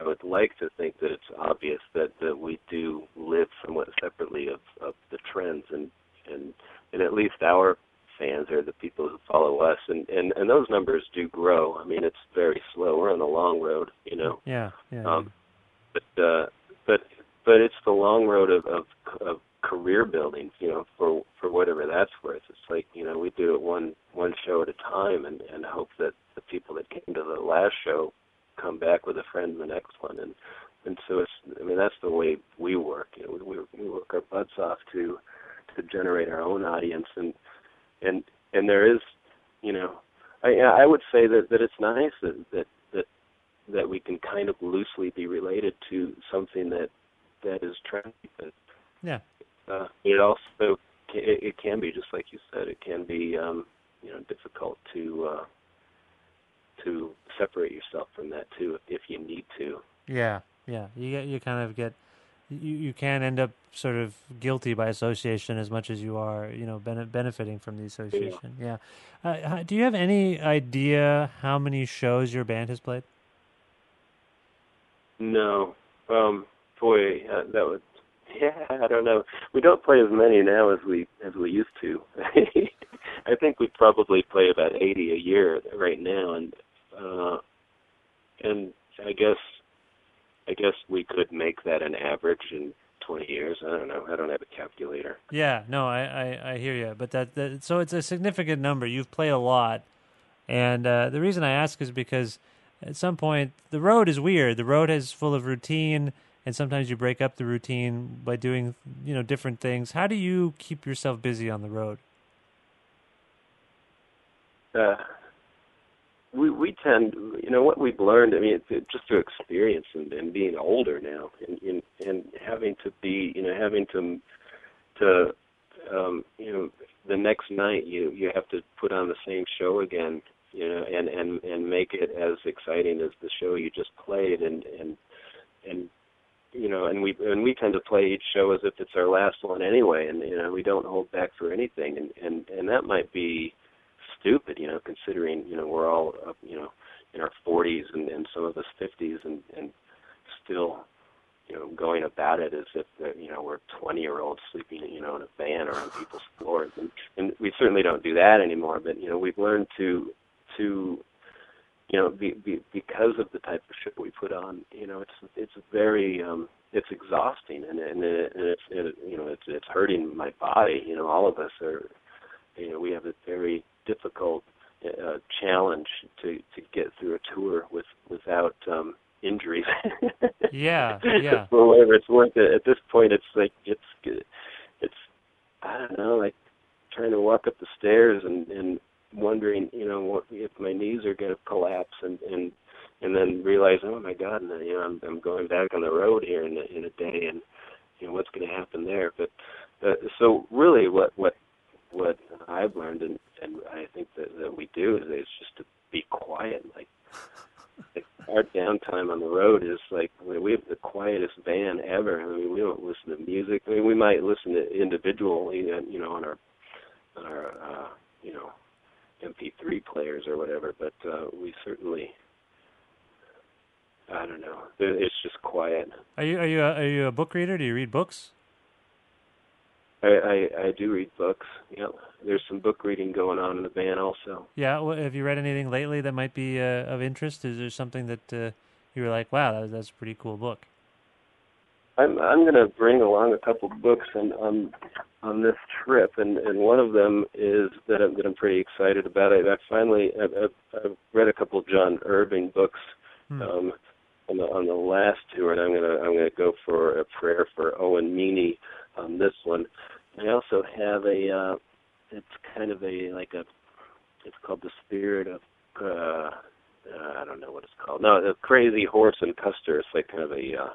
I would like to think that it's obvious that that we do live somewhat separately of of the trends, and and and at least our fans are the people who follow us, and and and those numbers do grow. I mean, it's very slow. We're on the long road, you know. Yeah, yeah. Um, but uh, but but it's the long road of, of of career building, you know, for for whatever that's worth. It's like you know we do it one one show at a time, and and hope that the people that came to the last show come back with a friend in the next one, and and so it's I mean that's the way we work. You know, we we work our butts off to to generate our own audience, and and and there is, you know, I I would say that that it's nice that that that that we can kind of loosely be related to something that that is trendy, yeah uh, it also it, it can be just like you said. It can be um, you know difficult to uh, to separate yourself from that too if, you need to. Yeah, yeah. You get you kind of get you you can end up sort of guilty by association as much as you are you know bene- benefiting from the association. Yeah. yeah. Uh, do you have any idea how many shows your band has played? No. Um, boy, uh, that would yeah, I don't know. We don't play as many now as we as we used to. I think we probably play about 80 a year right now, and uh, and I guess I guess we could make that an average in 20 years. I don't know. I don't have a calculator. Yeah, no, I I, I hear you, but that, that so it's a significant number. You've played a lot, and uh, the reason I ask is because at some point the road is weird. The road is full of routine and sometimes you break up the routine by doing you know different things. How do you keep yourself busy on the road? Uh, we we tend you know what we've learned i mean it, just through experience and, and being older now and, and and having to be you know having to to um you know the next night you you have to put on the same show again you know and and and make it as exciting as the show you just played and and and you know, and we and we tend to play each show as if it's our last one anyway, and you know, we don't hold back for anything, and and and that might be stupid, you know, considering you know we're all up, you know in our 40s and and some of us 50s, and and still you know going about it as if you know we're 20 year olds sleeping you know in a van or on people's floors, and and we certainly don't do that anymore. But you know, we've learned to to you know, be, be, because of the type of show we put on, you know, it's it's very um, it's exhausting and and, it, and it's it, you know it's it's hurting my body. You know, all of us are, you know, we have a very difficult uh, challenge to to get through a tour with without um, injuries. yeah, yeah. For whatever it's worth, it at this point, it's like it's it's I don't know, like trying to walk up the stairs and and wondering, you know, what, if my knees are going to collapse, and and and then realize, oh my God, and, you know, I'm I'm going back on the road here in a, in a day, and you know what's going to happen there. But uh, so really, what what what I've learned, and and I think that that we do is it's just to be quiet, like. like our downtime on the road is like we have the quietest band ever. I mean, we don't listen to music. I mean, we might listen to individually, you know, on our on our uh, you know MP3 players or whatever, but uh, we certainly I don't know. It's just quiet. Are you are you a, are you a book reader? Do you read books? I, I I do read books. Yep. There's some book reading going on in the band also. Yeah. Well, have you read anything lately that might be uh, of interest? Is there something that uh, you were like, wow, that, that's a pretty cool book? I'm I'm going to bring along a couple books and um on this trip, and and one of them is that I'm that I'm pretty excited about. I, I finally I've, I've, I've read a couple John Irving books hmm. um on the on the last tour, and I'm gonna I'm gonna go for a prayer for Owen Meany on this one. I also have a uh it's kind of a like a it's called the Spirit of uh, uh I don't know what it's called. No, the Crazy Horse and Custer. It's like kind of a uh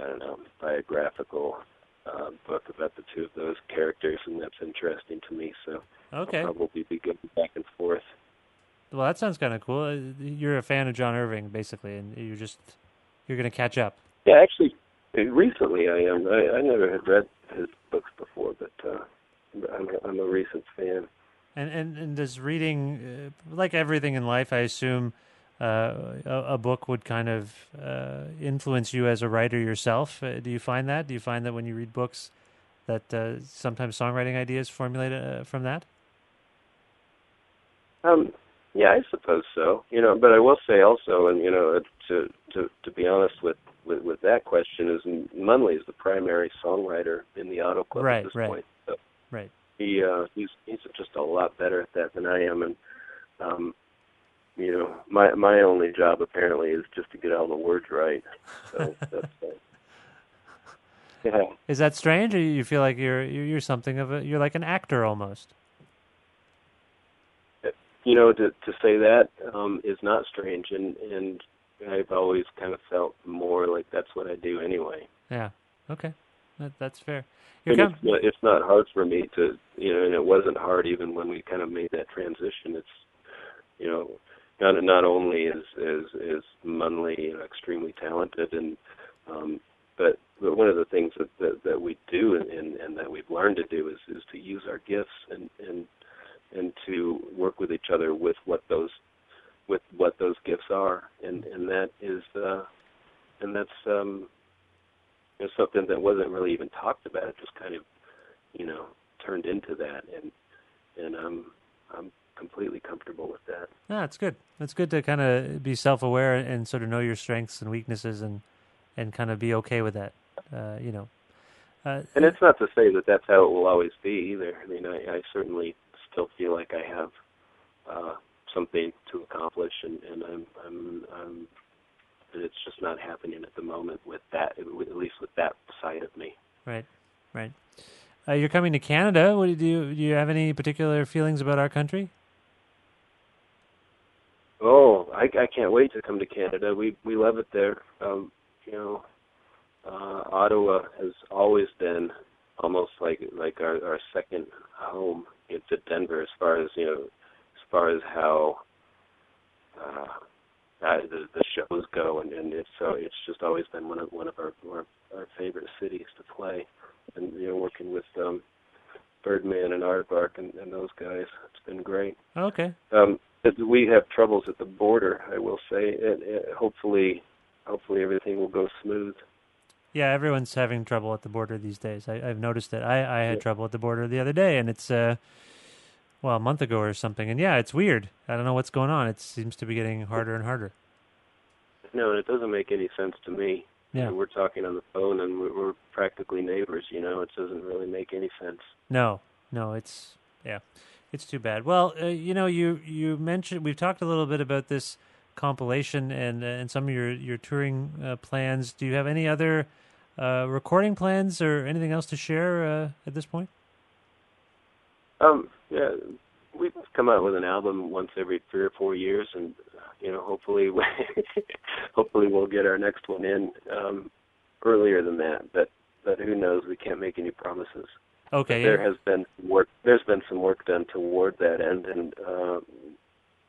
I don't know biographical uh, book about the two of those characters, and that's interesting to me. So okay, I'll probably be going back and forth. Well, that sounds kind of cool. Uh, you're a fan of John Irving, basically, and you're just you're going to catch up. Yeah, actually, recently I am. I, I never had read his books before, but uh, I'm, a, I'm a recent fan. And and and does reading, uh, like everything in life, I assume, uh, a, a, book would kind of uh, influence you as a writer yourself. Uh, do you find that? Do you find that when you read books, that uh, sometimes songwriting ideas formulate uh, from that? Um, yeah, I suppose so. You know, but I will say also, and you know, to to to be honest with with, with that question, is Munly is the primary songwriter in the Auto Club right, at this right. point. So right. He uh, he's he's just a lot better at that than I am, and um, you know, my my only job apparently is just to get all the words right. So that's. Uh, yeah. Is that strange, or you feel like you're you're something of a you're like an actor almost? You know, to to say that um, is not strange, and and I've always kind of felt more like that's what I do anyway. Yeah. Okay. That, that's fair. It's, not, it's not hard for me to, you know, and it wasn't hard even when we kind of made that transition. It's, you know, not not only is is is Munly you know, extremely talented and um but but one of the things that that, that we do and, and that we've learned to do is is to use our gifts and and and to work with each other with what those with what those gifts are. And and that is uh and that's um you know, something that wasn't really even talked about. It just kind of you know turned into that. And and um I'm completely comfortable with that. Yeah, it's good. It's good to kind of be self-aware and sort of know your strengths and weaknesses, and and kind of be okay with that. Uh, you know. Uh, and it's not to say that that's how it will always be either. I mean, I, I certainly still feel like I have uh, something to accomplish, and, and I'm, I'm, I'm, and it's just not happening at the moment with that, at least with that side of me. Right, right. Uh, you're coming to Canada. What do you do? You have any particular feelings about our country? Oh, I, I can't wait to come to Canada. We we love it there. Um, you know, uh, Ottawa has always been almost like like our our second home to Denver as far as you know, as far as how uh, uh, the, the shows go, and, and it's so it's just always been one of one of our our, our favorite cities to play, and you know, working with um, Birdman and Aardvark and, and those guys, it's been great. Okay. Um, we have troubles at the border, I will say. and hopefully, hopefully everything will go smooth. Yeah, everyone's having trouble at the border these days. I, have noticed it. I, I had yeah. trouble at the border the other day, and it's uh, well, a month ago or something. And yeah, it's weird. I don't know what's going on. It seems to be getting harder and harder. No, and it doesn't make any sense to me. Yeah, and we're talking on the phone, and we're, we're practically neighbors. You know, it doesn't really make any sense. No, no, it's yeah. It's too bad. Well, uh, you know, you you mentioned we've talked a little bit about this compilation and uh, and some of your your touring uh, plans. Do you have any other uh, recording plans or anything else to share uh, at this point? Um, yeah, we come out with an album once every three or four years, and you know, hopefully, hopefully we'll get our next one in um, earlier than that. But but who knows? We can't make any promises. Okay. But there has been work. There's been some work done toward that end, and uh,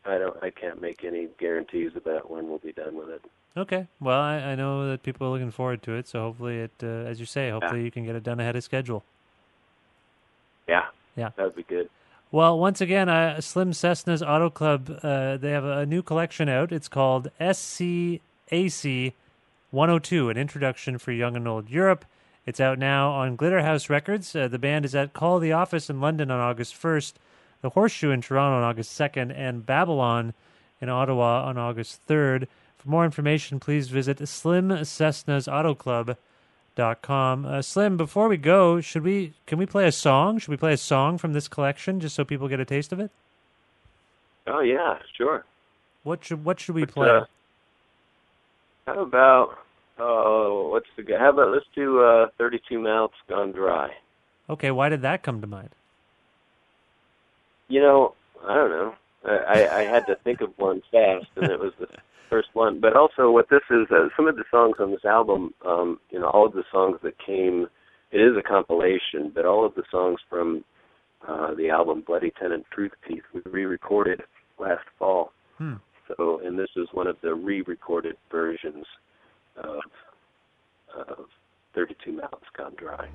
I don't. I can't make any guarantees about when we'll be done with it. Okay. Well, I, I know that people are looking forward to it, so hopefully it, uh, as you say, hopefully yeah. you can get it done ahead of schedule. Yeah. Yeah. That would be good. Well, once again, uh, Slim Cessna's Auto Club, uh, they have a new collection out. It's called SCAC 102, an introduction for young and old Europe. It's out now on Glitterhouse Records. Uh, the band is at Call the Office in London on August 1st, the Horseshoe in Toronto on August 2nd, and Babylon in Ottawa on August 3rd. For more information, please visit Slim Cessna's Auto Club. Dot com. Uh, Slim, before we go, should we can we play a song? Should we play a song from this collection just so people get a taste of it? Oh yeah, sure. What should what should we play? Uh, how about Oh, what's the good? How about let's do uh, 32 Mouths Gone Dry. Okay, why did that come to mind? You know, I don't know. I, I had to think of one fast, and it was the first one. But also, what this is, uh, some of the songs on this album, um, you know, all of the songs that came, it is a compilation, but all of the songs from uh, the album Bloody Tenant Truth Teeth we re-recorded last fall. Hmm. So, and this is one of the re-recorded versions of, of 32 mouths gone dry.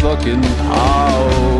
fucking out.